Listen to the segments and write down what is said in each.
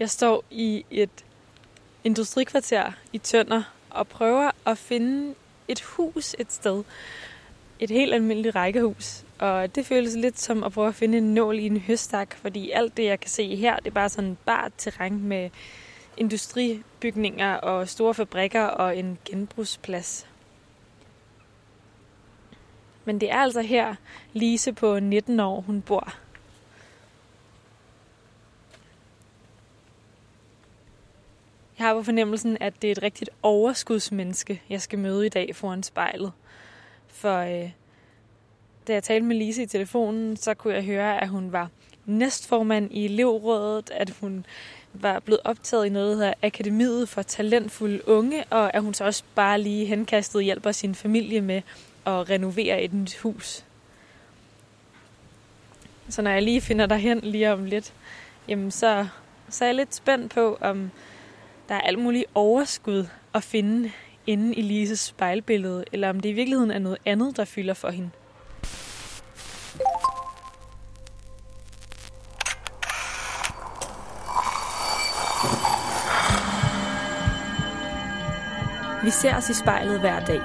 Jeg står i et industrikvarter i Tønder og prøver at finde et hus et sted. Et helt almindeligt rækkehus. Og det føles lidt som at prøve at finde en nål i en høstak, fordi alt det, jeg kan se her, det er bare sådan bart terræn med industribygninger og store fabrikker og en genbrugsplads. Men det er altså her, Lise på 19 år, hun bor. Jeg har på fornemmelsen, at det er et rigtigt overskudsmenneske, jeg skal møde i dag foran spejlet. For øh, da jeg talte med Lise i telefonen, så kunne jeg høre, at hun var næstformand i elevrådet, at hun var blevet optaget i noget, af Akademiet for Talentfulde Unge, og at hun så også bare lige henkastet hjælper sin familie med at renovere et nyt hus. Så når jeg lige finder dig hen lige om lidt, jamen så, så er jeg lidt spændt på, om der er alt muligt overskud at finde inde i Lises spejlbillede, eller om det i virkeligheden er noget andet, der fylder for hende. Vi ser os i spejlet hver dag.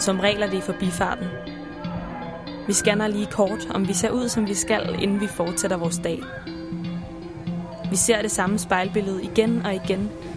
Som regler det i forbifarten. Vi scanner lige kort, om vi ser ud, som vi skal, inden vi fortsætter vores dag. Vi ser det samme spejlbillede igen og igen,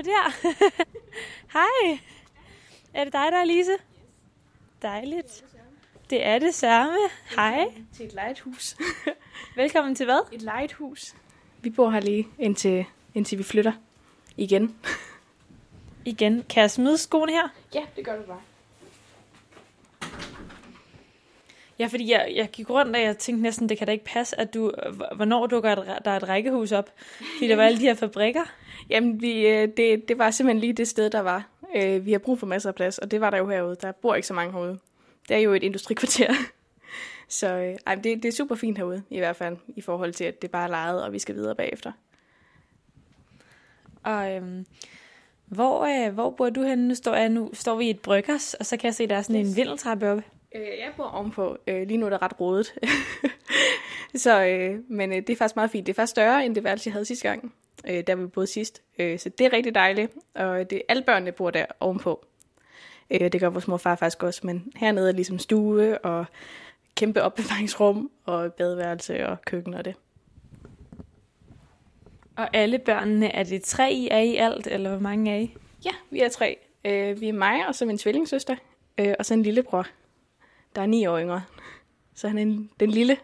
Var der. Hej. Er det dig, der er Lise? Dejligt. Det er det samme. Hej. Til et lighthus. Velkommen til hvad? Et lighthus. Vi bor her lige indtil, indtil vi flytter igen. Igen. Kan jeg smide skoene her? Ja, det gør du bare. Ja, fordi jeg, jeg gik rundt, og jeg tænkte næsten, det kan da ikke passe, at du, hvornår dukker der et rækkehus op? Fordi der var alle de her fabrikker. Jamen, vi, øh, det, det var simpelthen lige det sted, der var. Øh, vi har brug for masser af plads, og det var der jo herude. Der bor ikke så mange herude. Det er jo et industrikvarter. Så øh, ej, det, det er super fint herude, i hvert fald, i forhold til, at det bare er lejet, og vi skal videre bagefter. Og øhm, hvor, øh, hvor bor du henne? Nu står, jeg, nu står vi i et bryggers, og så kan jeg se, at der er sådan yes. en vindeltrappe oppe. Øh, jeg bor ovenpå. Øh, lige nu er det ret rodet. så, øh, men øh, det er faktisk meget fint. Det er faktisk større, end det værelse, jeg havde sidste gang, øh, der vi boede sidst. Øh, så det er rigtig dejligt. Og det, alle børnene bor der ovenpå. Øh, det gør vores mor og far faktisk også. Men hernede er ligesom stue og kæmpe opbevaringsrum og badeværelse og køkken og det. Og alle børnene, er det tre I er i alt, eller hvor mange er I? Ja, vi er tre. Øh, vi er mig, og så min tvillingssøster, øh, og så en lillebror, der er ni år yngre. Så han er en, den lille.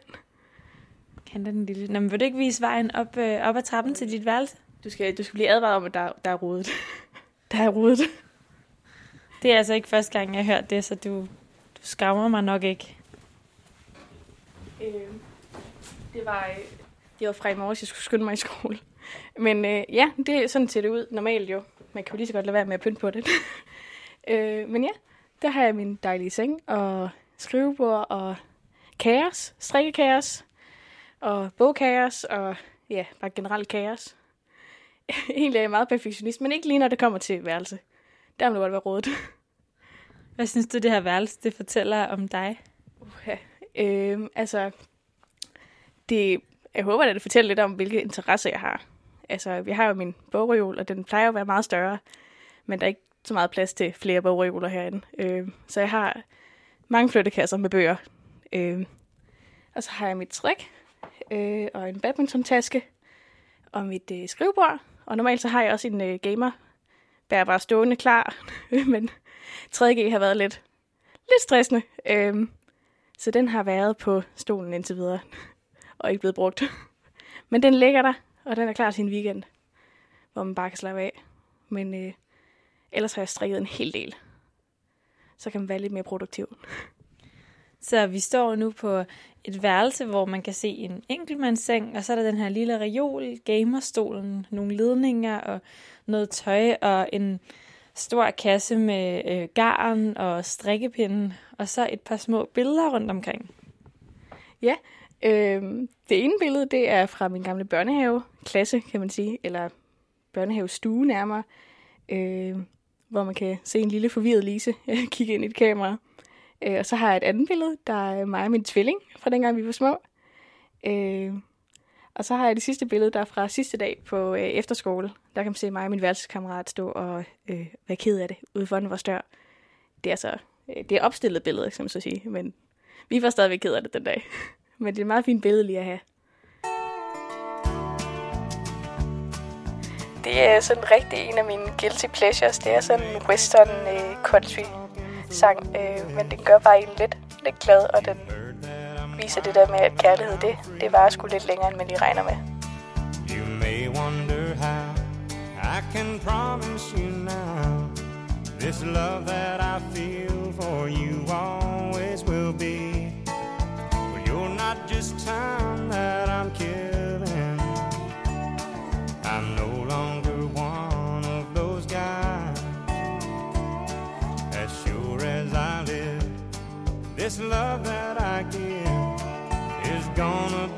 Han er den lille. Nå, men vil du ikke vise vejen op, øh, op ad trappen til dit værelse? Du skal, du skal blive advaret om, at der, der er rodet. der er rodet. Det er altså ikke første gang, jeg har hørt det, så du, du skammer mig nok ikke. Øh, det var, øh, det var fra i morges, jeg skulle skynde mig i skole. Men øh, ja, det er sådan ser det ud normalt jo. Man kan jo lige så godt lade være med at pynte på det. øh, men ja, der har jeg min dejlige seng og skrivebord og kaos, strikkekaos og bogkaos og ja, bare generelt kaos. Egentlig er jeg meget perfektionist, men ikke lige når det kommer til værelse. Der må det godt være rådet. Hvad synes du, det her værelse det fortæller om dig? Uh, øh, altså, det, jeg håber, at det fortæller lidt om, hvilke interesser jeg har. Altså, vi har jo min bogreol, og den plejer at være meget større, men der er ikke så meget plads til flere bogreoler herinde. Øh, så jeg har mange flyttekasser med bøger. Øh, og så har jeg mit træk, øh, og en badminton-taske, og mit øh, skrivebord. Og normalt så har jeg også en øh, gamer, der er bare stående klar, men 3G har været lidt, lidt stressende. Øh, så den har været på stolen indtil videre, og ikke blevet brugt. Men den ligger der, og den er klar til en weekend, hvor man bare kan slappe af. Men øh, ellers har jeg strikket en hel del. Så kan man være lidt mere produktiv. Så vi står nu på et værelse, hvor man kan se en enkeltmandsseng, og så er der den her lille reol, gamerstolen, nogle ledninger og noget tøj og en stor kasse med øh, garn og strikkepinden, og så et par små billeder rundt omkring. Ja, øh, det ene billede, det er fra min gamle børnehave-klasse, kan man sige, eller børnehavestue nærmere, øh, hvor man kan se en lille forvirret Lise kigge ind i et kamera. Øh, og så har jeg et andet billede, der er mig og min tvilling fra dengang vi var små. Øh, og så har jeg det sidste billede, der er fra sidste dag på øh, efterskole. Der kan man se mig og min værelseskammerat stå og øh, være ked af det ude foran vores dør. Det er så øh, det er opstillet billede, kan man så sige, men vi var stadigvæk ked af det den dag. men det er et meget fint billede lige at have. Det er sådan rigtig en af mine guilty pleasures. Det er sådan en western øh, country sang, øh, men den gør bare en lidt, lidt glad, og den viser det der med, at kærlighed, det, det varer sgu lidt længere, end man lige regner med. You may wonder how I can promise you now. This love that I feel for you always will be. But you're not just time that I'm killing. I'm no longer This love that I give is gonna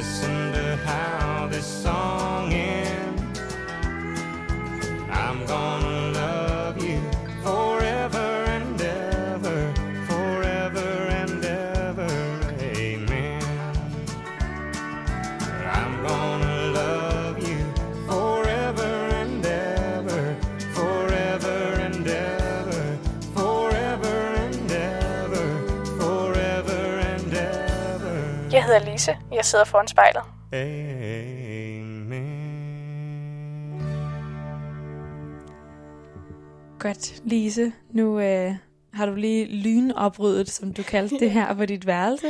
well, just listen to Lise. Jeg sidder foran spejlet. Amen. Godt, Lise. Nu øh, har du lige lynopryddet, som du kaldte det her, på dit værelse.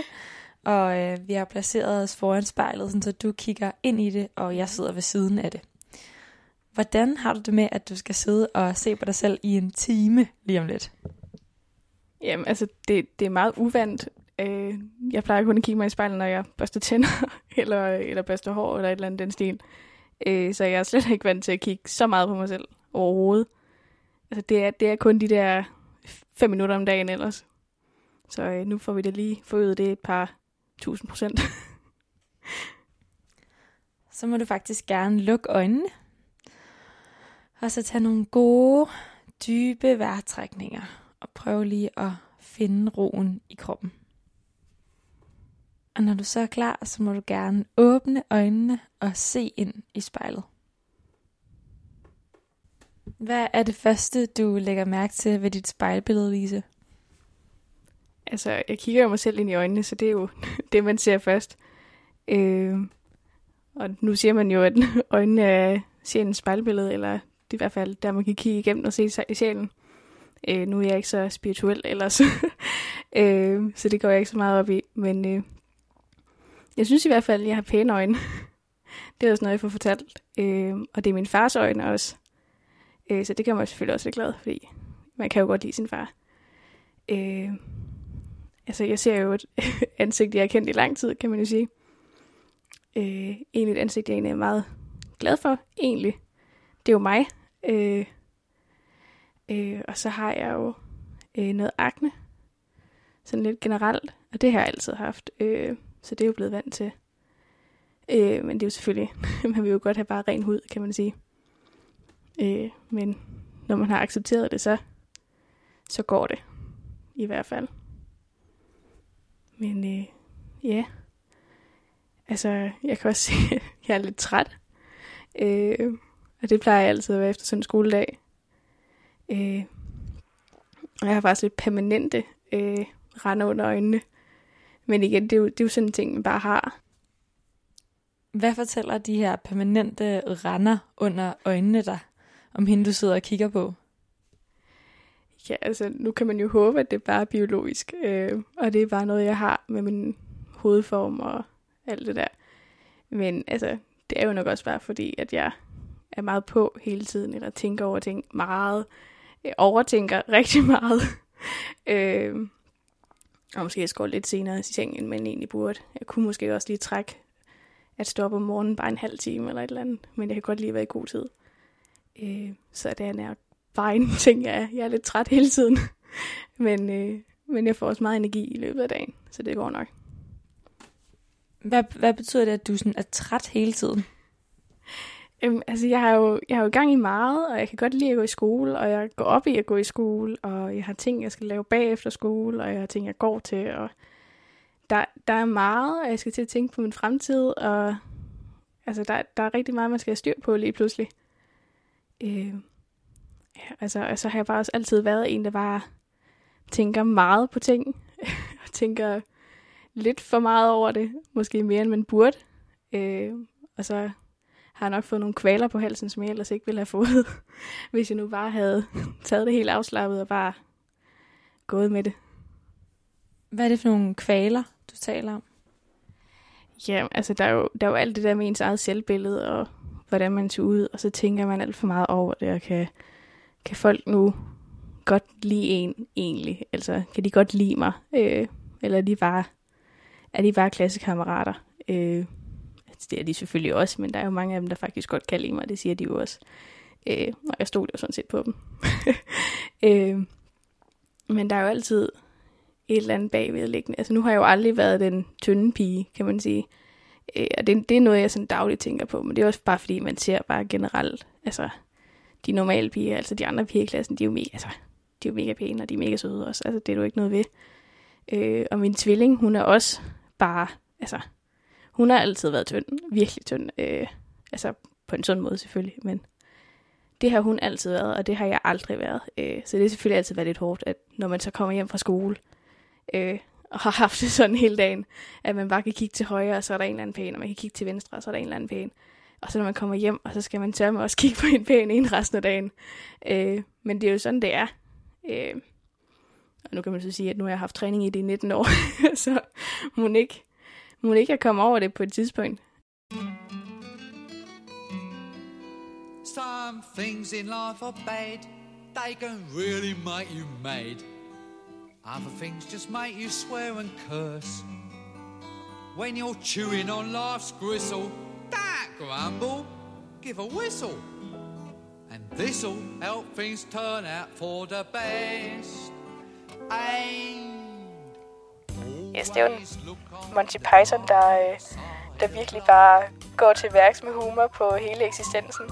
Og øh, vi har placeret os foran spejlet, sådan så du kigger ind i det, og jeg sidder ved siden af det. Hvordan har du det med, at du skal sidde og se på dig selv i en time lige om lidt? Jamen, altså, det, det er meget uvandt. Øh, jeg plejer kun at kigge mig i spejlet, når jeg børster tænder, eller, eller børster hår, eller et eller andet den stil. Øh, så jeg er slet ikke vant til at kigge så meget på mig selv overhovedet. Altså, det er, det er kun de der fem minutter om dagen ellers. Så øh, nu får vi det lige forøget det et par tusind procent. Så må du faktisk gerne lukke øjnene. Og så tage nogle gode, dybe vejrtrækninger. Og prøv lige at finde roen i kroppen. Og når du så er klar, så må du gerne åbne øjnene og se ind i spejlet. Hvad er det første, du lægger mærke til ved dit spejlbillede, Lise? Altså, jeg kigger jo mig selv ind i øjnene, så det er jo det, man ser først. Øh, og nu siger man jo, at øjnene er sjælens spejlbillede, eller det er i hvert fald der, man kan kigge igennem og se sig i sjælen. Øh, nu er jeg ikke så spirituel ellers, øh, så det går jeg ikke så meget op i. Men øh, jeg synes i hvert fald, at jeg har pæne øjne. det er også noget, jeg får fortalt. Øh, og det er min fars øjne også. Øh, så det kan man selvfølgelig også være glad, fordi man kan jo godt lide sin far. Øh, altså, jeg ser jo et ansigt, jeg har kendt i lang tid, kan man jo sige. Øh, egentlig et ansigt, jeg egentlig er meget glad for, egentlig. Det er jo mig. Øh, øh, og så har jeg jo øh, noget akne, sådan lidt generelt, og det har jeg altid haft, øh, så det er jo blevet vant til. Øh, men det er jo selvfølgelig, man vil jo godt have bare ren hud, kan man sige. Øh, men når man har accepteret det, så, så går det i hvert fald. Men øh, ja, altså jeg kan også sige, at jeg er lidt træt. Øh, og det plejer jeg altid at være efter sådan en skoledag. Øh, og jeg har faktisk lidt permanente øh, render under øjnene. Men igen, det er, jo, det er jo sådan en ting, man bare har. Hvad fortæller de her permanente render under øjnene der, om hende du sidder og kigger på? Ja, altså nu kan man jo håbe, at det er bare biologisk. Øh, og det er bare noget, jeg har med min hovedform og alt det der. Men altså, det er jo nok også bare fordi, at jeg er meget på hele tiden, eller tænker over ting meget, øh, overtænker rigtig meget. øh, og måske jeg går lidt senere i seng, end man egentlig burde. Jeg kunne måske også lige trække at stoppe om morgenen bare en halv time eller et eller andet, men jeg kan godt lige være i god tid. Øh, så det er bare en ting, jeg er. Jeg er lidt træt hele tiden, men, øh, men jeg får også meget energi i løbet af dagen, så det går nok. Hvad, hvad betyder det, at du sådan er træt hele tiden? Øhm, altså, jeg har, jo, jeg har jo gang i meget, og jeg kan godt lide at gå i skole, og jeg går op i at gå i skole, og jeg har ting, jeg skal lave bagefter skole, og jeg har ting, jeg går til, og der, der er meget, og jeg skal til at tænke på min fremtid, og altså, der, der er rigtig meget, man skal have styr på lige pludselig. Øh, ja, altså, og så har jeg bare også altid været en, der bare tænker meget på ting, og tænker lidt for meget over det, måske mere end man burde. Øh, og så har nok fået nogle kvaler på halsen, som jeg ellers ikke ville have fået, hvis jeg nu bare havde taget det helt afslappet og bare gået med det. Hvad er det for nogle kvaler, du taler om? Ja, altså der er, jo, der er jo alt det der med ens eget selvbillede, og hvordan man ser ud, og så tænker man alt for meget over det, og kan, kan folk nu godt lide en egentlig? Altså, kan de godt lide mig? Øh, eller er de bare, er de bare klassekammerater? Øh, det er de selvfølgelig også, men der er jo mange af dem, der faktisk godt kan lide mig, det siger de jo også. Øh, og jeg stod jo sådan set på dem. øh, men der er jo altid et eller andet bagvedliggende. Altså nu har jeg jo aldrig været den tynde pige, kan man sige. Øh, og det, det er noget, jeg sådan dagligt tænker på, men det er også bare fordi, man ser bare generelt, altså de normale piger, altså de andre piger i klassen, de er jo mega, altså, de er jo mega pæne, og de er mega søde også. Altså det er du ikke noget ved. Øh, og min tvilling, hun er også bare, altså, hun har altid været tynd, virkelig tynd. Øh, altså på en sund måde selvfølgelig, men det har hun altid været, og det har jeg aldrig været. Øh, så det har selvfølgelig altid været lidt hårdt, at når man så kommer hjem fra skole, øh, og har haft det sådan hele dagen, at man bare kan kigge til højre, og så er der en eller anden pæn, og man kan kigge til venstre, og så er der en eller anden pæn. Og så når man kommer hjem, og så skal man tørre med også kigge på en pæn en resten af dagen. Øh, men det er jo sådan, det er. Øh, og nu kan man så sige, at nu har jeg haft træning i det i 19 år, så må ikke, må ikke komme over det på et tidspunkt. Some things in life are bad. They can really make you mad. Other things just make you swear and curse. When you're chewing on life's gristle, that grumble, give a whistle. And this'll help things turn out for the best. Yes, det er jo Monty Python, der, øh, der virkelig bare går til værks med humor på hele eksistensen.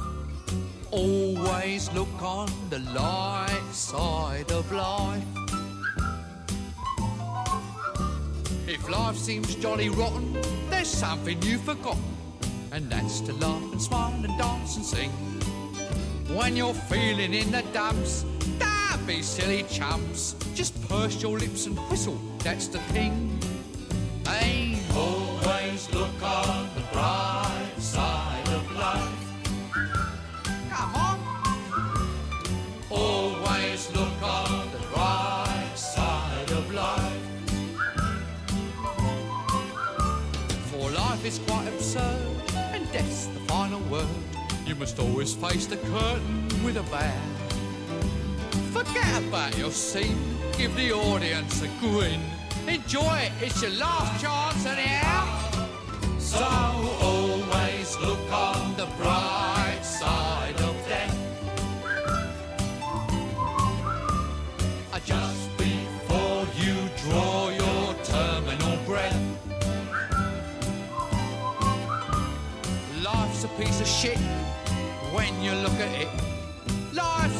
Always look on the light side of life. If life seems jolly rotten, there's something you've forgotten, and that's to laugh and smile and dance and sing. When you're feeling in the dumps, be silly chumps. Just purse your lips and whistle, that's the thing. Aim always look on the bright side of life. Come on. Always look on the bright side of life. For life is quite absurd, and death's the final word. You must always face the curtain with a bow. Forget about your scene, give the audience a grin. Enjoy it, it's your last chance anyhow. So always look on the bright side of death. Uh, Just before you draw your terminal breath. Life's a piece of shit when you look at it.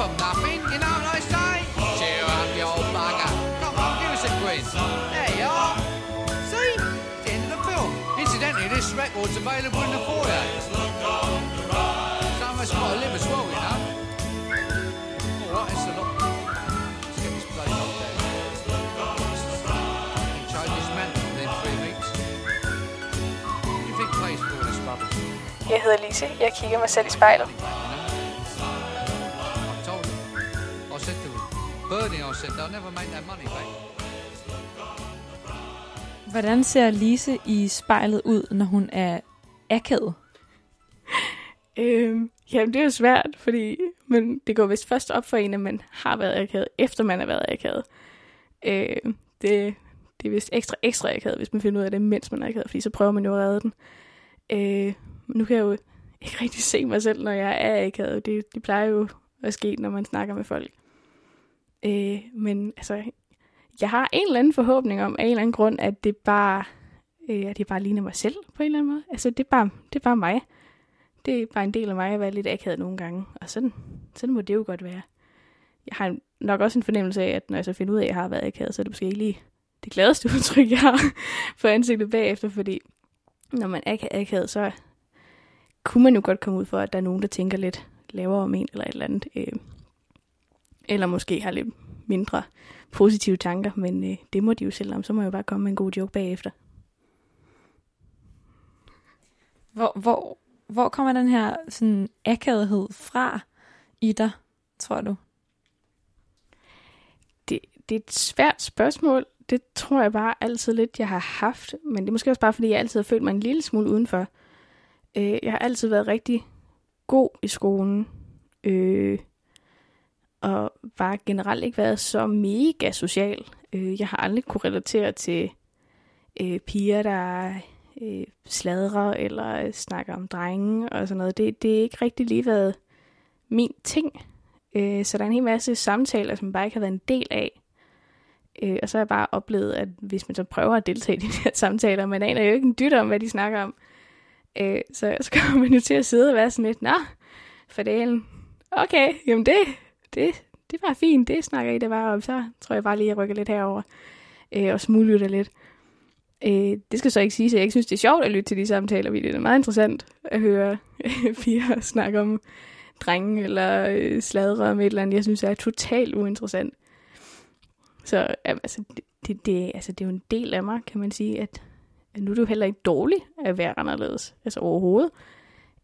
Nothing from nothing, you know what I say? Cheer up, you old bugger. Come on, give us a quiz. There you are. See? It's the end of the film. Incidentally, this record's available in the foyer. Some of us got to live as well, you know. All right, it's a lot. Let's get this place up there. And this mantle within three weeks. What do you think pays for this rubbish? Jeg hedder Lise. Jeg kigger mig selv i spejlet. Bernie, I said, they'll never make that money back. Hvordan ser Lise i spejlet ud, når hun er akavet? Øhm, jamen, det er jo svært, fordi men det går vist først op for en, at man har været akavet, efter man har været akavet. Øh, det, det er vist ekstra, ekstra akavet, hvis man finder ud af det, mens man er akavet, fordi så prøver man jo at redde den. Øh, nu kan jeg jo ikke rigtig se mig selv, når jeg er akavet. Det, det plejer jo at ske, når man snakker med folk. Øh, men altså, jeg har en eller anden forhåbning om, af en eller anden grund, at det bare, øh, at det bare ligner mig selv på en eller anden måde. Altså, det er bare, det er bare mig. Det er bare en del af mig at være lidt akavet nogle gange. Og sådan, sådan må det jo godt være. Jeg har nok også en fornemmelse af, at når jeg så finder ud af, at jeg har været akavet, så er det måske ikke lige det gladeste udtryk, jeg har på ansigtet bagefter, fordi når man er akavet, så kunne man jo godt komme ud for, at der er nogen, der tænker lidt lavere om en eller et eller andet. Øh, eller måske har lidt mindre positive tanker, men øh, det må de jo selv om. Så må jeg jo bare komme med en god joke bagefter. Hvor, hvor, hvor kommer den her sådan, akavethed fra i dig, tror du? Det, det er et svært spørgsmål. Det tror jeg bare altid lidt, jeg har haft. Men det er måske også bare, fordi jeg altid har følt mig en lille smule udenfor. Øh, jeg har altid været rigtig god i skolen. Øh, og bare generelt ikke været så mega social. Øh, jeg har aldrig kunne relatere til øh, piger, der øh, sladrer eller øh, snakker om drenge og sådan noget. Det, det er ikke rigtig lige været min ting. Øh, så der er en hel masse samtaler, som bare ikke har været en del af. Øh, og så har jeg bare oplevet, at hvis man så prøver at deltage i de her samtaler, man aner jo ikke en dyt om, hvad de snakker om. Øh, så, så kommer man jo til at sidde og være sådan lidt, nå, for delen, okay, jamen det, det, det var fint, det snakker I det bare om, så tror jeg bare lige, at jeg rykker lidt herover øh, og smuglytter lidt. Øh, det skal så ikke sige, at jeg ikke synes, det er sjovt at lytte til de samtaler, fordi det er meget interessant at høre piger snakke om drenge eller øh, sladre om et eller andet, jeg synes er totalt uinteressant. Så altså, det, det, det, altså, det er jo en del af mig, kan man sige, at, at nu er du heller ikke dårlig at være anderledes, altså overhovedet.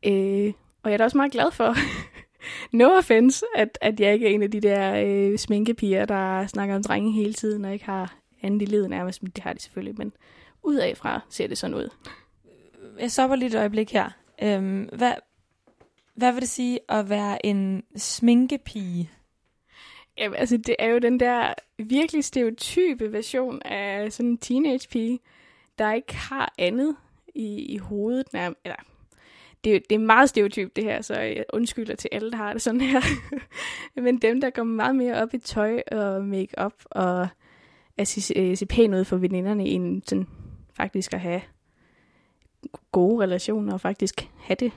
Øh, og jeg er da også meget glad for, no offense, at, at jeg ikke er en af de der øh, sminkepiger, der snakker om drenge hele tiden, og ikke har andet i livet nærmest, men det har de selvfølgelig, men udafra ser det sådan ud. Jeg stopper lige et øjeblik her. Øhm, hvad, hvad vil det sige at være en sminkepige? Jamen, altså, det er jo den der virkelig stereotype version af sådan en teenage-pige, der ikke har andet i, i hovedet. Nær, eller, det, er- det er meget stereotypt det her, så jeg undskylder til alle, der har det sådan her. Men dem, der går meget mere op i tøj og makeup og at se, se øh, pæn ud for veninderne, end sådan faktisk at have gode relationer og faktisk have det,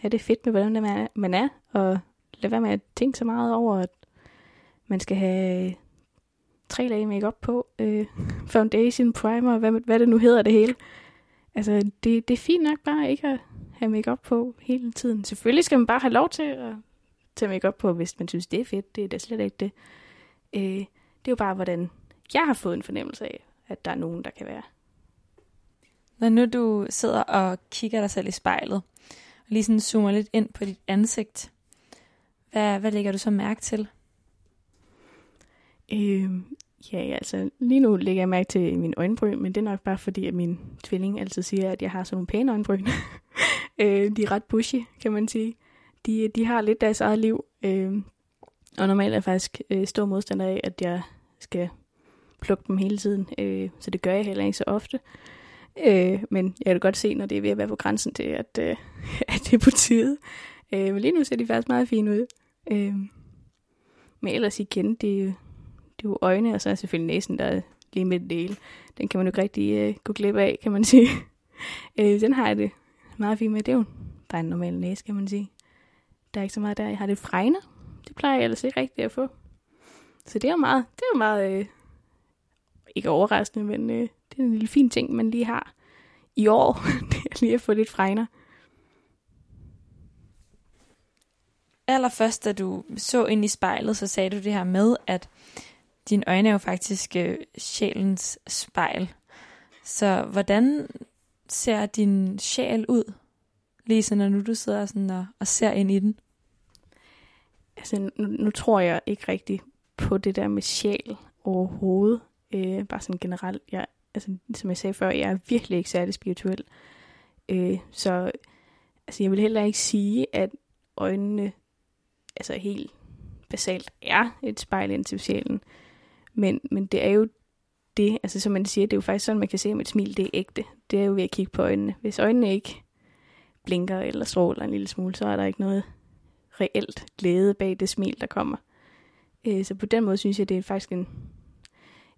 have det fedt med, hvordan man er, man er og lade være med at tænke så meget over, at man skal have tre lag makeup på, øh, foundation, primer, hvad, hvad det nu hedder det hele. Altså, det, det er fint nok bare ikke at have makeup på hele tiden. Selvfølgelig skal man bare have lov til at tage makeup på, hvis man synes, det er fedt. Det er da slet ikke det. Øh, det er jo bare, hvordan jeg har fået en fornemmelse af, at der er nogen, der kan være. Når nu du sidder og kigger dig selv i spejlet, og lige sådan zoomer lidt ind på dit ansigt, hvad, hvad lægger du så mærke til? Øh, ja, altså lige nu lægger jeg mærke til min øjenbryn, men det er nok bare fordi, at min tvilling altid siger, at jeg har sådan nogle pæne øjenbryn. øh, de er ret bushy, kan man sige. De, de har lidt deres eget liv, øh, og normalt er jeg faktisk øh, stor modstander af, at jeg skal plukke dem hele tiden, øh, så det gør jeg heller ikke så ofte. Øh, men jeg kan godt se, når det er ved at være på grænsen til, at, øh, at det er på tide. Øh, men lige nu ser de faktisk meget fine ud. Øh, men ellers igen, det er jo det er jo øjne, og så er selvfølgelig næsen, der er lige midt i det hele. Den kan man jo ikke rigtig øh, gå glip af, kan man sige. øh, den har jeg det meget fint med. Det er jo bare en normal næse, kan man sige. Der er ikke så meget der. Jeg har det fregner. Det plejer jeg ellers ikke rigtig at få. Så det er jo meget, det er jo meget, øh, ikke overraskende, men øh, det er en lille fin ting, man lige har i år. det er lige at få lidt fregner. Allerførst, da du så ind i spejlet, så sagde du det her med, at dine øjne er jo faktisk øh, sjælens spejl. Så hvordan ser din sjæl ud, Lise, når nu du sidder sådan og, og ser ind i den? altså, nu, nu tror jeg ikke rigtig på det der med sjæl overhovedet. Øh, bare sådan generelt. Jeg, altså, som jeg sagde før, jeg er virkelig ikke særlig spirituel. Øh, så altså, jeg vil heller ikke sige, at øjnene altså helt basalt er et spejl ind til sjælen. Men, men det er jo det, altså som man siger, det er jo faktisk sådan, man kan se, om et smil det er ægte. Det er jo ved at kigge på øjnene. Hvis øjnene ikke blinker eller stråler en lille smule, så er der ikke noget reelt glæde bag det smil, der kommer. Øh, så på den måde synes jeg, det er faktisk en,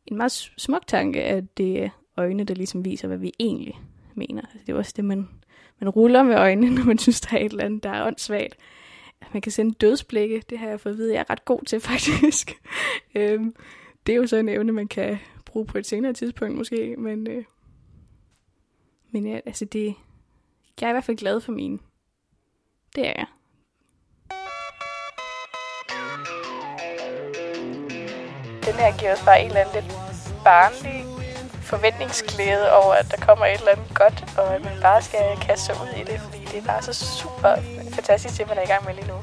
en meget smuk tanke, at det er øjne, der ligesom viser, hvad vi egentlig mener. Altså, det er også det, man, man ruller med øjnene, når man synes, der er et eller andet, der er åndssvagt. Man kan sende dødsblikke, det har jeg fået at vide, jeg er ret god til faktisk. øhm, det er jo så en evne, man kan bruge på et senere tidspunkt måske, men, øh, men ja, altså det, jeg er i hvert fald glad for min. Det er jeg. Den her giver os bare en eller anden lidt barnlig forventningsglæde over, at der kommer et eller andet godt, og at man bare skal kaste sig ud i det, fordi det er bare så super fantastisk, det man er i gang med lige nu.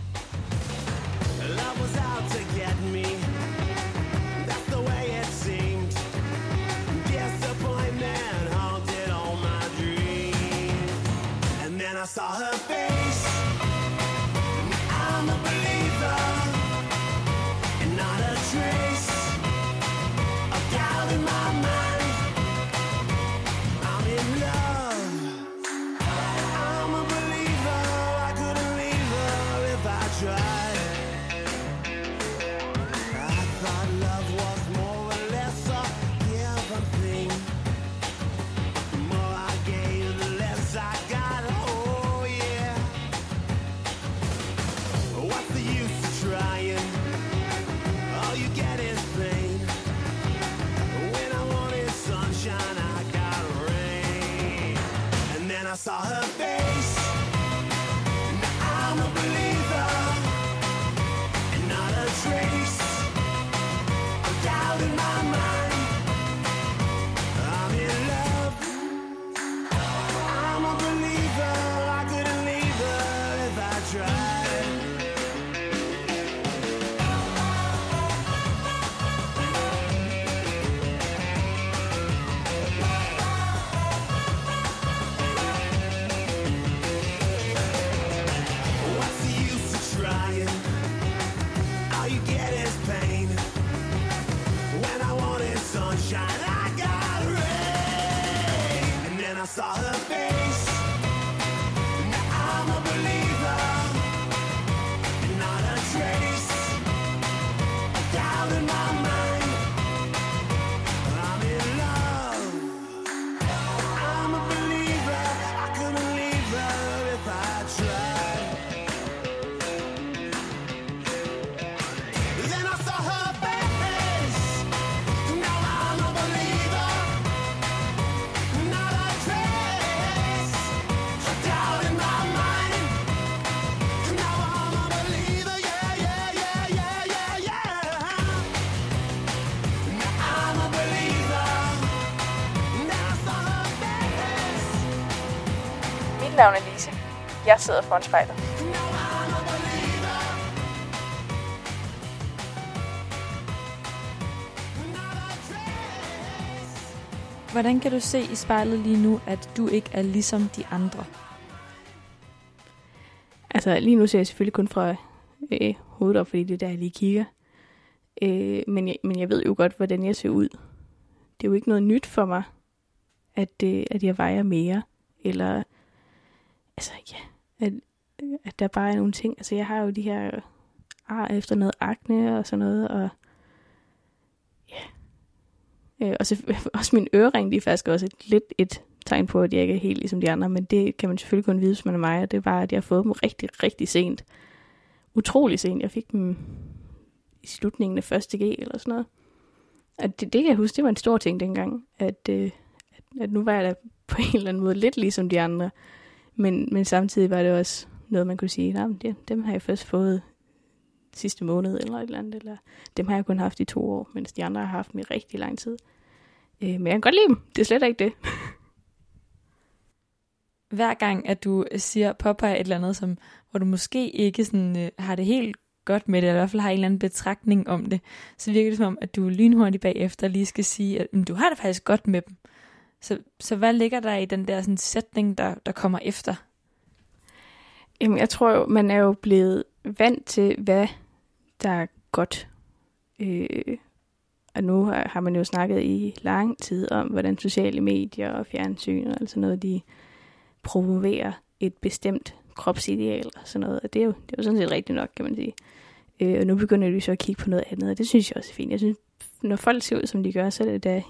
I saw her face. Saw her ça. Navn er Lise. Jeg sidder foran spejlet. Hvordan kan du se i spejlet lige nu, at du ikke er ligesom de andre? Altså lige nu ser jeg selvfølgelig kun fra øh, hovedet op, fordi det er der, jeg lige kigger. Øh, men, jeg, men jeg ved jo godt, hvordan jeg ser ud. Det er jo ikke noget nyt for mig, at, øh, at jeg vejer mere. Eller, altså ja, at, at der bare er nogle ting. Altså jeg har jo de her ar efter noget akne og sådan noget, og ja. Øh, og så, også min ørering, de er faktisk også et, lidt et tegn på, at jeg ikke er helt ligesom de andre, men det kan man selvfølgelig kun vide, hvis man er mig, og det er bare, at jeg har fået dem rigtig, rigtig sent. Utrolig sent. Jeg fik dem i slutningen af 1. G eller sådan noget. Og det, det kan jeg huske, det var en stor ting dengang, at, øh, at, at nu var jeg da på en eller anden måde lidt ligesom de andre. Men, men samtidig var det også noget, man kunne sige, nej, ja, dem har jeg først fået sidste måned eller et eller andet, eller dem har jeg kun haft i to år, mens de andre har haft dem i rigtig lang tid. Øh, men jeg kan godt lide dem. Det er slet ikke det. Hver gang, at du øh, siger, påpeger et eller andet, som, hvor du måske ikke sådan, øh, har det helt godt med det, eller i hvert fald har en eller anden betragtning om det, så virker det som om, at du lynhurtigt bagefter lige skal sige, at du har det faktisk godt med dem. Så, så hvad ligger der i den der sådan, sætning, der, der kommer efter? Jamen, jeg tror jo, man er jo blevet vant til, hvad der er godt. Øh, og nu har, har man jo snakket i lang tid om, hvordan sociale medier og fjernsyn og alt sådan noget, de promoverer et bestemt kropsideal og sådan noget. Og det er jo, det er jo sådan set rigtigt nok, kan man sige. Øh, og nu begynder vi så at kigge på noget andet, og det synes jeg også er fint. Jeg synes, når folk ser ud, som de gør, så er det da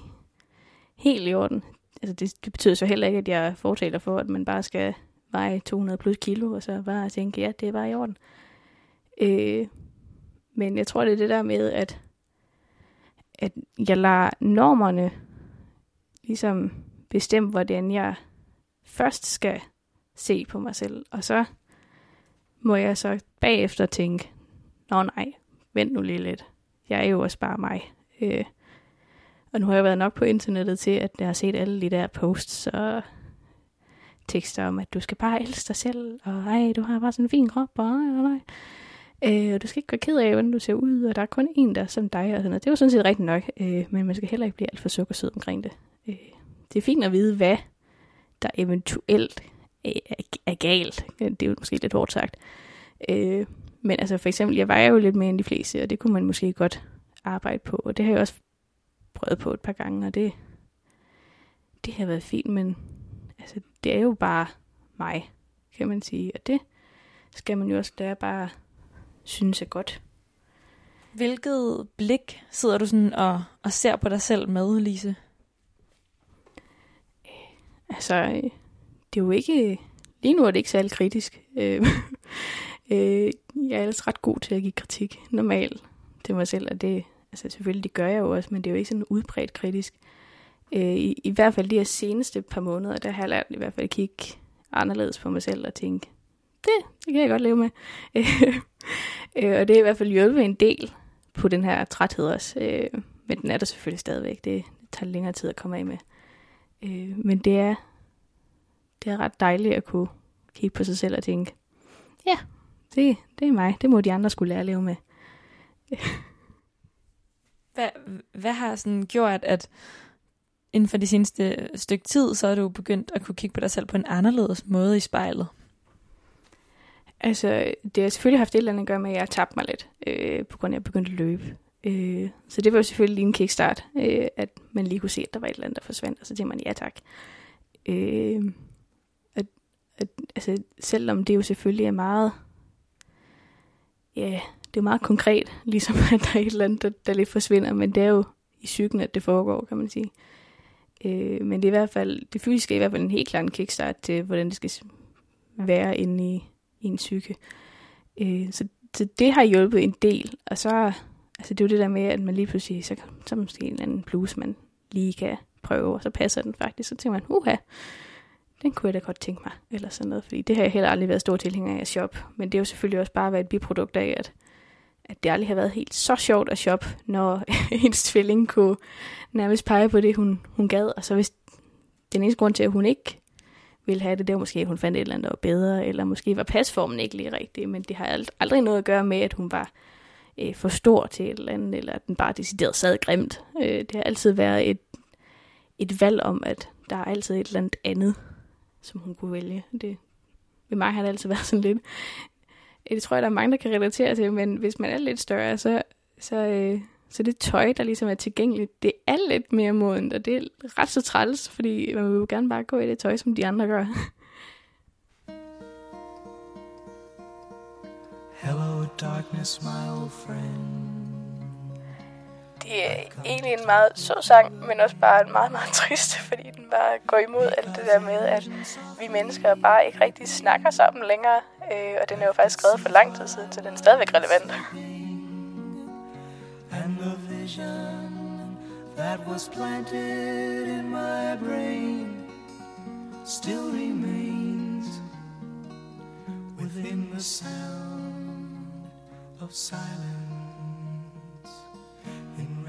helt i orden. Altså, det, det betyder så heller ikke, at jeg fortaler for, at man bare skal veje 200 plus kilo, og så bare tænke, ja, det er bare i orden. Øh, men jeg tror, det er det der med, at, at jeg lader normerne ligesom bestemme, hvordan jeg først skal se på mig selv, og så må jeg så bagefter tænke, nå nej, vent nu lige lidt. Jeg er jo også bare mig. Øh, og nu har jeg været nok på internettet til, at jeg har set alle de der posts og tekster om, at du skal bare elske dig selv, og ej, du har bare sådan en fin krop, og ej, ej, ej. Øh, og du skal ikke være ked af, hvordan du ser ud, og der er kun en, der er som dig, og sådan noget. Det er jo sådan set rigtigt nok, øh, men man skal heller ikke blive alt for sukkersød omkring det. Øh, det er fint at vide, hvad der eventuelt er, er galt. Det er jo måske lidt hårdt sagt. Øh, men altså for eksempel, jeg vejer jo lidt mere end de fleste, og det kunne man måske godt arbejde på, og det har jeg også prøvet på et par gange, og det, det har været fint, men altså, det er jo bare mig, kan man sige, og det skal man jo også lære bare synes er godt. Hvilket blik sidder du sådan og, og ser på dig selv med, Lise? Altså, øh, det er jo ikke... Lige nu er det ikke særlig kritisk. Øh, øh, jeg er ellers ret god til at give kritik normalt til mig selv, og det, altså selvfølgelig, det gør jeg jo også, men det er jo ikke sådan udbredt kritisk. Øh, i, I hvert fald de her seneste par måneder, der har jeg lært i hvert fald at kigge anderledes på mig selv og tænke, det, det kan jeg godt leve med. øh, og det er i hvert fald hjulpet en del på den her træthed også. Øh, men den er der selvfølgelig stadigvæk. Det, det tager længere tid at komme af med. Øh, men det er, det er ret dejligt at kunne kigge på sig selv og tænke, ja, det, det er mig. Det må de andre skulle lære at leve med. Hvad, hvad har sådan gjort, at inden for de seneste stykke tid, så er du begyndt at kunne kigge på dig selv på en anderledes måde i spejlet? Altså, det har selvfølgelig haft et eller andet at gøre med, at jeg har tabt mig lidt, øh, på grund af, at jeg begyndte at løbe. Øh, så det var jo selvfølgelig lige en kickstart, øh, at man lige kunne se, at der var et eller andet, der forsvandt, og så tænkte man, ja tak. Øh, at, at, altså, selvom det jo selvfølgelig er meget, ja, det er meget konkret, ligesom at der er et eller andet, der, der lidt forsvinder, men det er jo i psyken, at det foregår, kan man sige. Øh, men det er i hvert fald, det fysiske er i hvert fald en helt klar en kickstart til, hvordan det skal være inde i, i en psyke. Øh, så, så det har hjulpet en del, og så, altså det er jo det der med, at man lige pludselig, så, så måske en eller anden blues, man lige kan prøve, og så passer den faktisk, så tænker man, uha, den kunne jeg da godt tænke mig, eller sådan noget, fordi det har jeg heller aldrig været stor tilhænger af at shop, men det er jo selvfølgelig også bare været et biprodukt af, at, at det aldrig har været helt så sjovt at shoppe, når hendes tvilling kunne nærmest pege på det, hun, hun gad, og så hvis den eneste grund til, at hun ikke ville have det, det var måske, at hun fandt et eller andet, der var bedre, eller måske var pasformen ikke lige rigtig, men det har aldrig noget at gøre med, at hun var øh, for stor til et eller andet, eller at den bare decideret sad grimt. Øh, det har altid været et, et valg om, at der er altid et eller andet andet, som hun kunne vælge. Det, ved mig har det altid været sådan lidt, det tror jeg, der er mange, der kan relatere til, men hvis man er lidt større, så, så, øh, så det tøj, der ligesom er tilgængeligt, det er lidt mere modent, og det er ret så træls, fordi man vil jo gerne bare gå i det tøj, som de andre gør. Hello, darkness, my old friend. Det er egentlig en meget sød sang, men også bare en meget, meget trist, fordi den bare går imod alt det der med, at vi mennesker bare ikke rigtig snakker sammen længere. Øh, og den er jo faktisk skrevet for lang tid siden, så den er stadigvæk relevant. And the vision that was planted in my brain still remains within the sound of silence.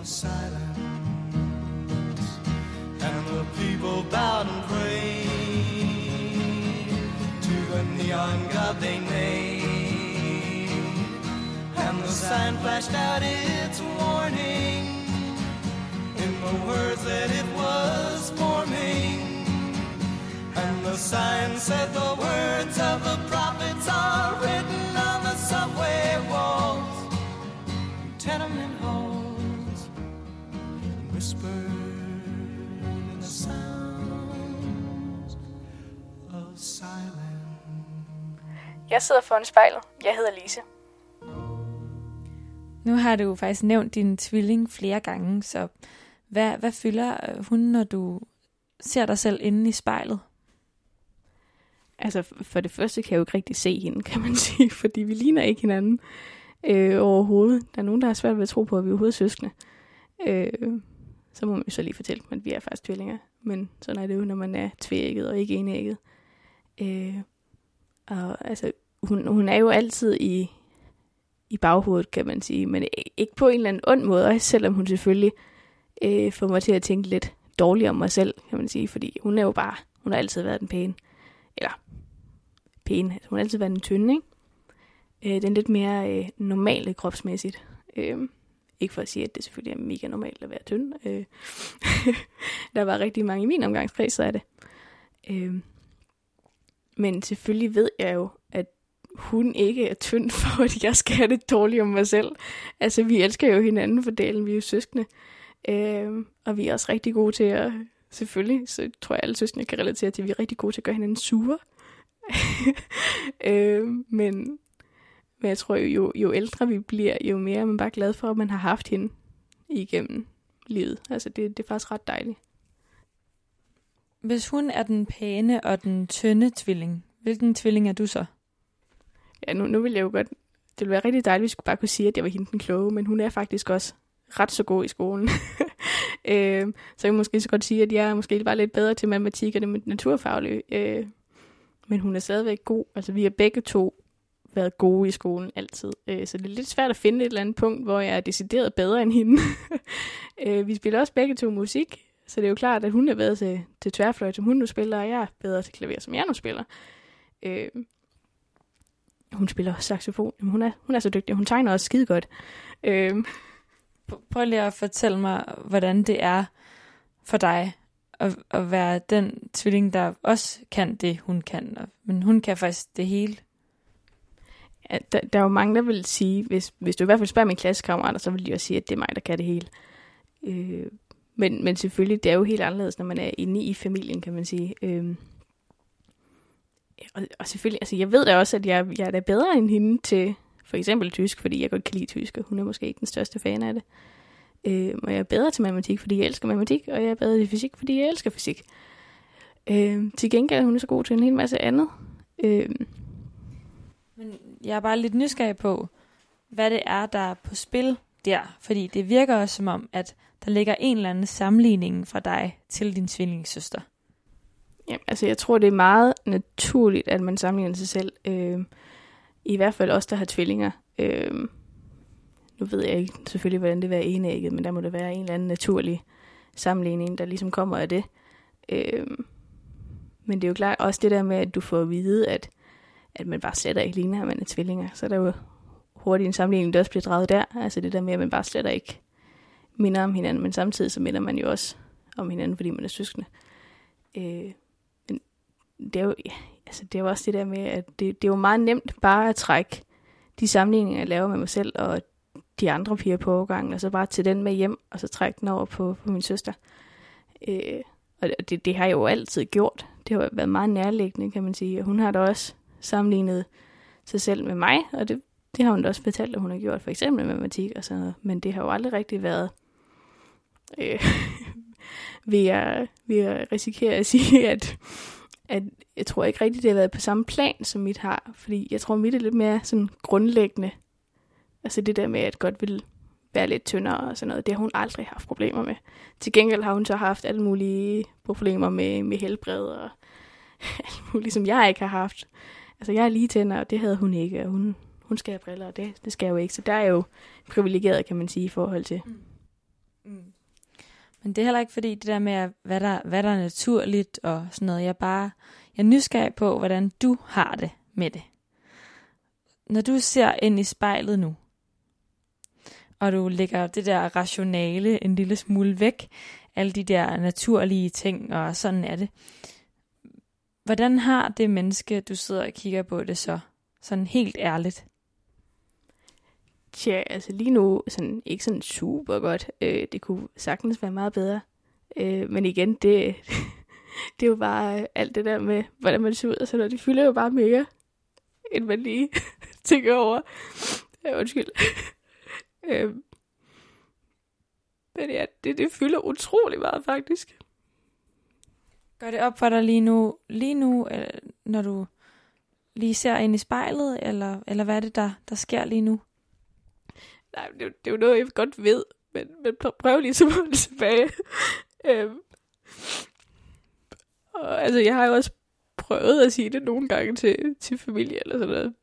of silence. And the people bowed and prayed to the neon god they made. And the sign flashed out its warning in the words Jeg sidder foran spejlet. Jeg hedder Lise. Nu har du faktisk nævnt din tvilling flere gange, så hvad, hvad fylder øh, hun, når du ser dig selv inde i spejlet? Altså, for det første kan jeg jo ikke rigtig se hende, kan man sige, fordi vi ligner ikke hinanden øh, overhovedet. Der er nogen, der har svært ved at tro på, at vi er overhovedet søskende. Øh, så må man jo så lige fortælle dem, at vi er faktisk tvillinger. Men sådan er det jo, når man er tvægget og ikke enægget. Øh, og altså, hun, hun er jo altid i, i baghovedet, kan man sige, men ikke på en eller anden ond måde, også selvom hun selvfølgelig øh, får mig til at tænke lidt dårligt om mig selv, kan man sige, fordi hun er jo bare, hun har altid været den pæne, eller pæne, altså hun har altid været den tynde, ikke? Øh, den lidt mere øh, normale kropsmæssigt. Øh, ikke for at sige, at det selvfølgelig er mega normalt at være tynd. Øh, der var rigtig mange i min omgangskreds, så er det. Øh, men selvfølgelig ved jeg jo, at hun ikke er tynd for, at jeg skal have det dårligt om mig selv. Altså, vi elsker jo hinanden for delen, vi er jo søskende. Øh, og vi er også rigtig gode til at, selvfølgelig, så tror jeg alle søskende kan relatere til, at vi er rigtig gode til at gøre hinanden sure. øh, men, men jeg tror jo, jo, jo ældre vi bliver, jo mere er man bare glad for, at man har haft hende igennem livet. Altså, det, det er faktisk ret dejligt. Hvis hun er den pæne og den tynde tvilling, hvilken tvilling er du så? Ja, nu, nu vil jeg jo godt... Det ville være rigtig dejligt, hvis vi bare kunne sige, at jeg var hende den kloge, men hun er faktisk også ret så god i skolen. øh, så jeg måske så godt sige, at jeg er måske bare lidt bedre til matematik og det naturfaglige. Øh, men hun er stadigvæk god. Altså, vi har begge to været gode i skolen altid. Øh, så det er lidt svært at finde et eller andet punkt, hvor jeg er decideret bedre end hende. øh, vi spiller også begge to musik, så det er jo klart, at hun er bedre til, til tværfløjt, som hun nu spiller, og jeg er bedre til klaver, som jeg nu spiller. Øh, hun spiller saxofon. Jamen, hun, er, hun er så dygtig. Hun tegner også skide godt. Øh, Prøv lige at fortælle mig, hvordan det er for dig at, at være den tvilling, der også kan det, hun kan. Men hun kan faktisk det hele. Ja, der, der er jo mange, der vil sige, hvis, hvis du i hvert fald spørger mine klassekammerater, så vil de også sige, at det er mig, der kan det hele. Øh, men, men selvfølgelig, det er jo helt anderledes, når man er inde i familien, kan man sige. Øhm, og, og selvfølgelig, altså jeg ved da også, at jeg, jeg er da bedre end hende til for eksempel tysk, fordi jeg godt kan lide tysk, og hun er måske ikke den største fan af det. Øhm, og jeg er bedre til matematik, fordi jeg elsker matematik, og jeg er bedre til fysik, fordi jeg elsker fysik. Øhm, til gengæld er hun så god til en hel masse andet. Øhm. Men jeg er bare lidt nysgerrig på, hvad det er, der er på spil der. Fordi det virker også som om, at der ligger en eller anden sammenligning fra dig til din tvillingssøster. Ja, altså jeg tror, det er meget naturligt, at man sammenligner sig selv. Øh, I hvert fald os, der har tvillinger. Øh, nu ved jeg ikke selvfølgelig, hvordan det er enægget, men der må det være en eller anden naturlig sammenligning, der ligesom kommer af det. Øh, men det er jo klart også det der med, at du får at vide, at, at man bare slet ikke ligner, at man er tvillinger. Så er der jo hurtigt en sammenligning, der også bliver draget der. Altså det der med, at man bare slet ikke minder om hinanden, men samtidig så minder man jo også om hinanden, fordi man er søskende. Øh, men det er jo, ja, altså det er jo også det der med, at det, det er jo meget nemt bare at trække de sammenligninger, jeg laver med mig selv og de andre piger på overgangen, og så bare tage den med hjem, og så trække den over på, på min søster. Øh, og det, det har jeg jo altid gjort. Det har været meget nærliggende, kan man sige. Og hun har da også sammenlignet sig selv med mig, og det, det har hun da også fortalt, at hun har gjort, for eksempel med matematik og sådan noget. Men det har jo aldrig rigtig været... Øh, vil, jeg, vil jeg risikere at sige, at, at jeg tror ikke rigtigt, det har været på samme plan, som mit har. Fordi jeg tror, mit er lidt mere sådan grundlæggende. Altså det der med, at godt vil være lidt tyndere og sådan noget, det har hun aldrig haft problemer med. Til gengæld har hun så haft alle mulige problemer med, med helbred og alt muligt, som jeg ikke har haft. Altså jeg er lige tænder, og det havde hun ikke, og hun, hun skal have briller, og det, det skal jeg jo ikke. Så der er jo privilegeret, kan man sige, i forhold til. Mm. mm. Men det er heller ikke fordi det der med, hvad der, hvad der er naturligt og sådan noget. Jeg er bare jeg er nysgerrig på, hvordan du har det med det. Når du ser ind i spejlet nu, og du lægger det der rationale en lille smule væk, alle de der naturlige ting, og sådan er det. Hvordan har det menneske, du sidder og kigger på det så, sådan helt ærligt? Tja, altså lige nu sådan, ikke sådan super godt. Øh, det kunne sagtens være meget bedre. Øh, men igen, det, det er jo bare øh, alt det der med, hvordan man ser ud og sådan noget. Det fylder jo bare mere, end man lige tænker over. Ja, undskyld. øh, men ja, det, det fylder utrolig meget faktisk. Gør det op for dig lige nu, lige nu øh, når du lige ser ind i spejlet, eller, eller hvad er det, der, der sker lige nu? Nej, det, det er jo noget, jeg godt ved, men, men prøv, lige så meget det tilbage. øhm. Og altså, jeg har jo også prøvet at sige det nogle gange til, til familie eller sådan noget.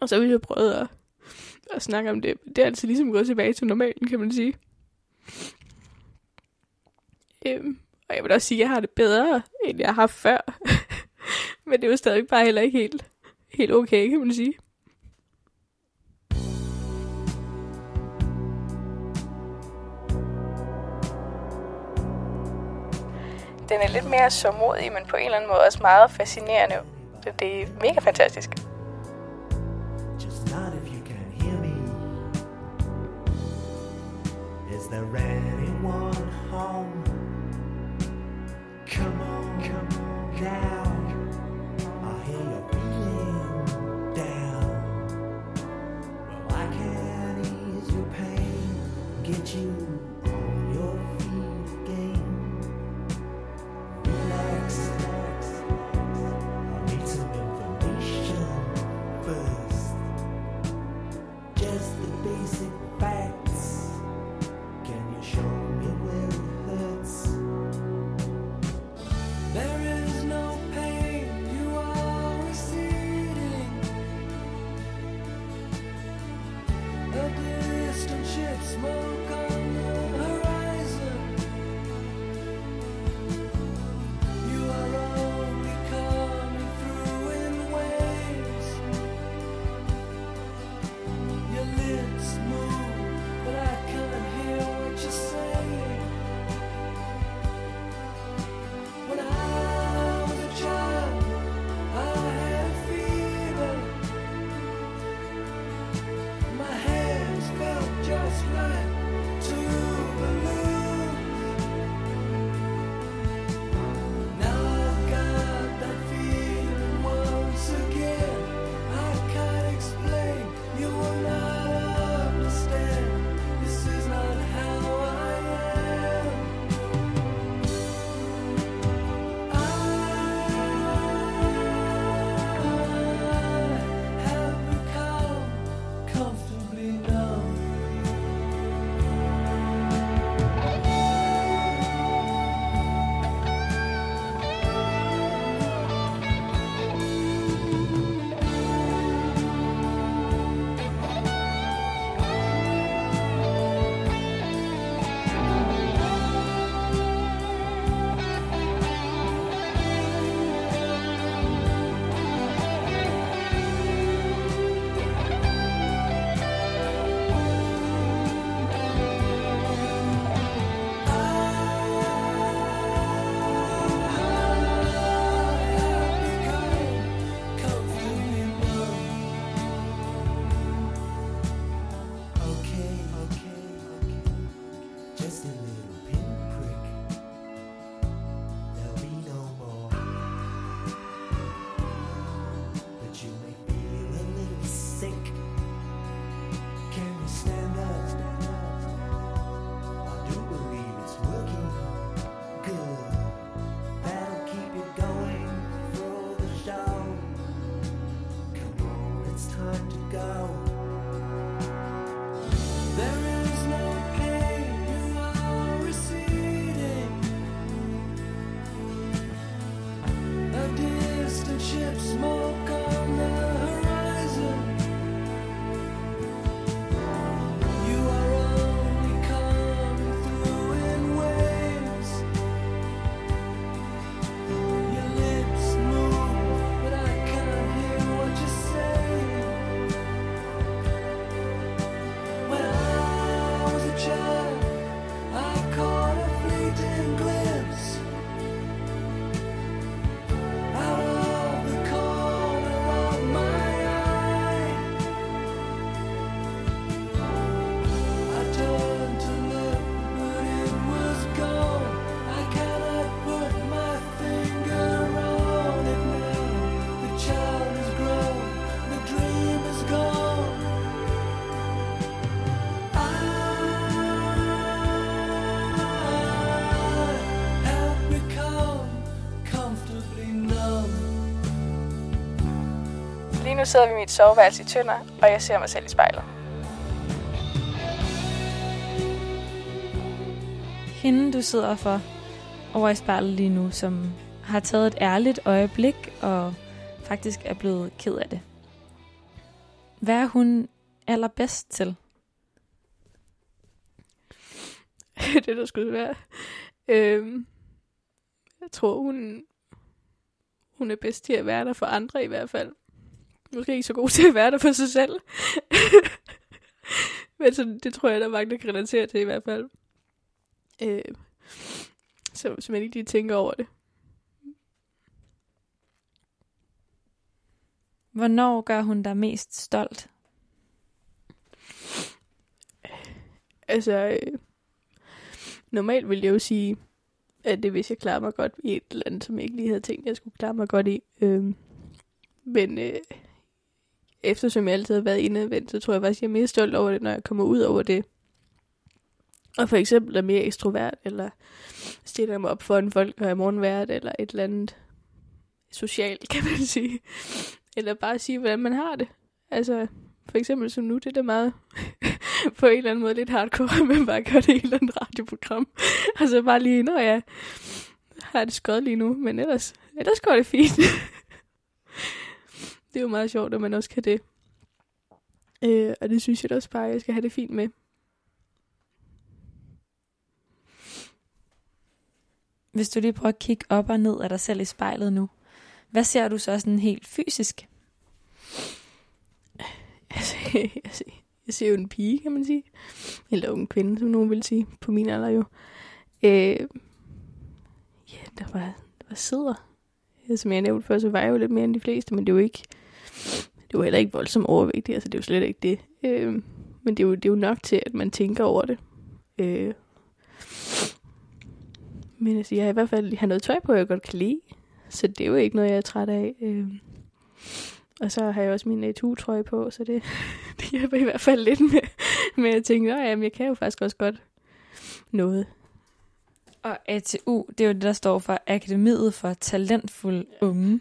Og så har vi jo prøvet at, at snakke om det. Det er altså ligesom gået tilbage til normalen, kan man sige. Øhm. Og jeg vil også sige, at jeg har det bedre, end jeg har haft før. men det er jo stadig bare heller ikke helt, helt okay, kan man sige. den er lidt mere sårmodig, men på en eller anden måde også meget fascinerende. Så det er mega fantastisk. Just not if you can hear me. Is there anyone home? Come on, come on down. I hear you being down. Well, I can ease your pain, get you nu sidder vi i mit soveværelse i Tønder, og jeg ser mig selv i spejlet. Hende, du sidder for over i spejlet lige nu, som har taget et ærligt øjeblik og faktisk er blevet ked af det. Hvad er hun allerbedst til? det, der skulle være. Øhm, jeg tror, hun, hun er bedst til at være der for andre i hvert fald måske ikke så god til at være der for sig selv. Men så det tror jeg, der er mange, der kan relatere til i hvert fald. Øh, så, så man ikke lige tænker over det. Hvornår gør hun dig mest stolt? Altså, øh, normalt vil jeg jo sige, at det hvis jeg klarer mig godt i et eller andet, som jeg ikke lige havde tænkt, jeg skulle klare mig godt i. Øh, men øh, eftersom jeg altid har været indadvendt, så tror jeg faktisk, jeg er mere stolt over det, når jeg kommer ud over det. Og for eksempel er mere ekstrovert, eller stiller mig op for en folk og er morgenvært, eller et eller andet socialt, kan man sige. Eller bare sige, hvordan man har det. Altså, for eksempel som nu, det er da meget på en eller anden måde lidt hardcore, men bare gør det i et eller andet radioprogram. altså bare lige, når jeg har det skødt lige nu, men ellers, ellers går det fint det er jo meget sjovt, at man også kan det. Øh, og det synes jeg da også bare, at jeg skal have det fint med. Hvis du lige prøver at kigge op og ned af dig selv i spejlet nu, hvad ser du så sådan helt fysisk? Altså, jeg, ser, jeg ser jo en pige, kan man sige. Eller en kvinde, som nogen vil sige. På min alder jo. Øh, ja, der var, der var sidder. Som jeg nævnte før, så var jeg jo lidt mere end de fleste, men det er jo ikke... Det var heller ikke voldsomt overvægtigt, altså det er jo slet ikke det. Øh, men det er, jo, det er jo nok til, at man tænker over det. Øh, men altså, jeg har i hvert fald jeg har noget tøj på, jeg godt kan lide. Så det er jo ikke noget, jeg er træt af. Øh, og så har jeg også min øh, ATU-trøje på, så det, det hjælper i hvert fald lidt med, med at tænke, at jeg kan jo faktisk også godt noget. Og ATU, det er jo det, der står for Akademiet for Talentfulde Unge.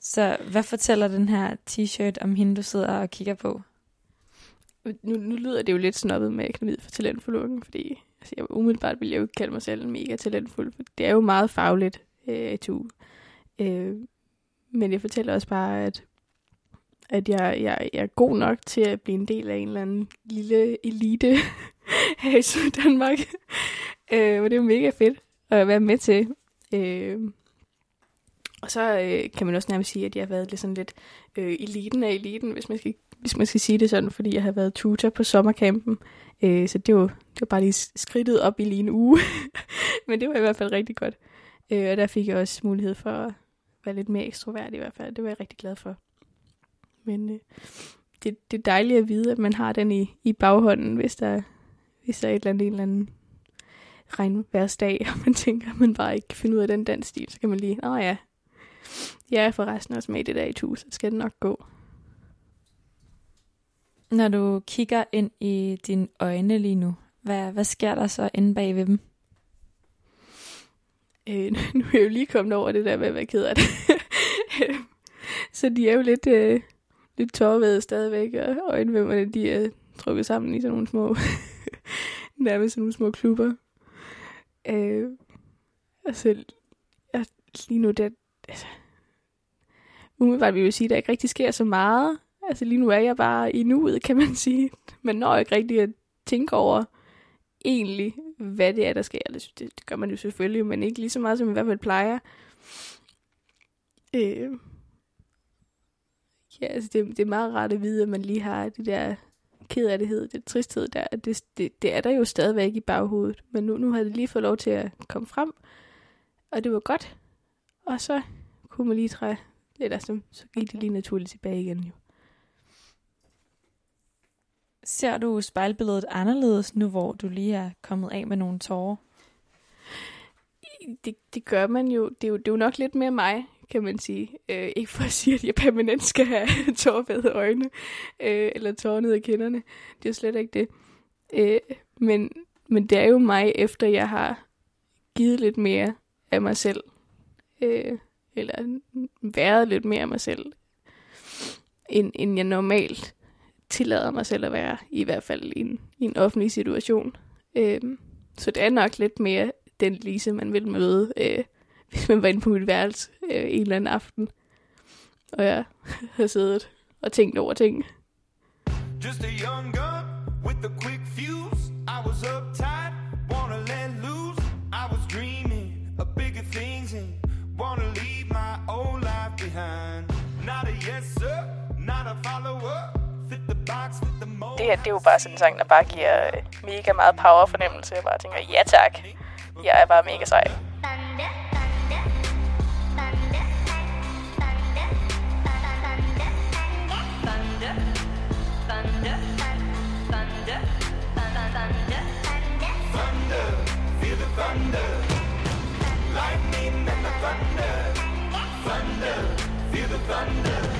Så hvad fortæller den her t-shirt om hende, du sidder og kigger på? Nu, nu lyder det jo lidt snobbet med Akademiet for Talentfulde Unge, fordi altså, jeg, umiddelbart vil jeg jo ikke kalde mig selv mega talentfuld, for det er jo meget fagligt, øh, ATU. Øh, men jeg fortæller også bare, at at jeg, jeg, jeg er god nok til at blive en del af en eller anden lille elite her i Syddanmark. øh, og det er jo mega fedt at være med til. Øh, og så øh, kan man også nærmest sige, at jeg har været lidt sådan lidt øh, eliten af eliten, hvis man, skal, hvis man skal sige det sådan, fordi jeg har været tutor på sommercampen. Øh, så det var, det var bare lige skridtet op i lige en uge. Men det var i hvert fald rigtig godt. Øh, og der fik jeg også mulighed for at være lidt mere ekstrovert i hvert fald. Det var jeg rigtig glad for. Men øh, det, det er dejligt at vide, at man har den i, i baghånden, hvis der, hvis der er et eller andet, en eller anden regnværsdag, og man tænker, at man bare ikke kan finde ud af den dansstil, så kan man lige, åh ja, jeg er forresten også med i det der i så skal det nok gå. Når du kigger ind i dine øjne lige nu, hvad, hvad sker der så inde bag ved dem? Øh, nu er jeg jo lige kommet over det der med at være ked af det. så de er jo lidt, øh, lidt tårvede stadigvæk, og øjenvimmerne, de er trukket sammen i sådan nogle små, nærmest sådan nogle små klubber. Øh, altså, jeg, lige nu, det, altså, umiddelbart vil jeg sige, at der ikke rigtig sker så meget. Altså lige nu er jeg bare i nuet, kan man sige. Man når ikke rigtig at tænke over egentlig, hvad det er, der sker. Det, det, det gør man jo selvfølgelig, men ikke lige så meget, som man i hvert fald plejer. Øh, ja, altså det, det er meget rart at vide, at man lige har det der kedelighed, det tristhed der. Det, det, det er der jo stadigvæk i baghovedet. Men nu, nu har det lige fået lov til at komme frem, og det var godt. Og så kunne man lige træde, eller så, så gik det lige naturligt tilbage igen jo. Ser du spejlbilledet anderledes nu, hvor du lige er kommet af med nogle tårer? det, det gør man jo. Det er jo, det er jo nok lidt mere mig, kan man sige. Øh, ikke for at sige, at jeg permanent skal have tårvede øjne, øh, eller tårer ned ad kinderne. Det er jo slet ikke det. Øh, men, men det er jo mig, efter jeg har givet lidt mere af mig selv. Øh, eller været lidt mere mig selv, end, end jeg normalt tillader mig selv at være, i hvert fald i en, i en offentlig situation. Øhm, så det er nok lidt mere den Lise, man vil møde, øh, hvis man var inde på mit værelse øh, en eller anden aften. Og jeg har siddet og tænkt over ting. Just a young gun with a quick fuse. I was uptight, Det her, det er jo bare sådan en sang, der bare giver øh, mega meget power-fornemmelse. Jeg bare tænker, ja tak, jeg er bare mega sej. thunder, lightning and the thunder, thunder, feel the thunder.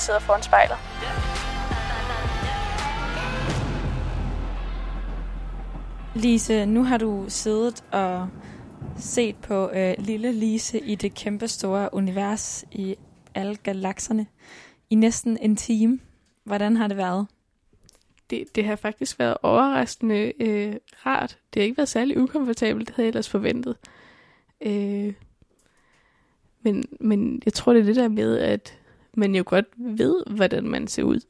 Jeg sidder foran spejlet. Lise, nu har du siddet og set på øh, lille Lise i det kæmpe store univers i alle galakserne i næsten en time. Hvordan har det været? Det, det har faktisk været overraskende øh, rart. Det har ikke været særlig ukomfortabelt, det havde jeg ellers forventet. Øh, men, men jeg tror, det er det der med, at man jo godt ved, hvordan man ser ud,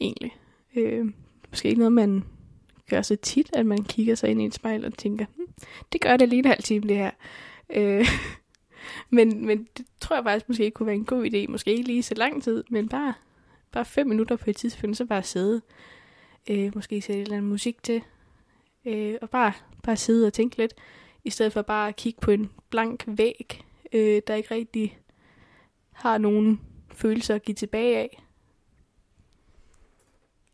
egentlig. Øh, måske ikke noget, man gør så tit, at man kigger sig ind i et spejl og tænker, hm, det gør det lige en halv time, det her. Øh, men, men det tror jeg faktisk måske kunne være en god idé. Måske ikke lige så lang tid, men bare, bare fem minutter på et tidspunkt, så bare sidde. Øh, måske sætte et eller andet musik til. Øh, og bare, bare sidde og tænke lidt, i stedet for bare at kigge på en blank væg, øh, der ikke rigtig har nogen følelser at give tilbage af.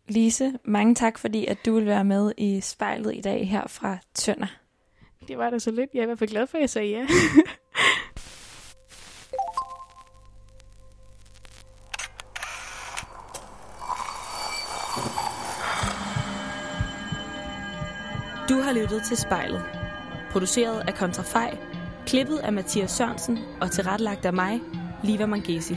Lise, mange tak, fordi at du vil være med i spejlet i dag her fra Tønder. Det var da så lidt. Jeg er i hvert fald glad for, at jeg sagde ja. Du har lyttet til spejlet. Produceret af Kontrafej, klippet af Mathias Sørensen og tilrettelagt af mig, Liva Mangesi.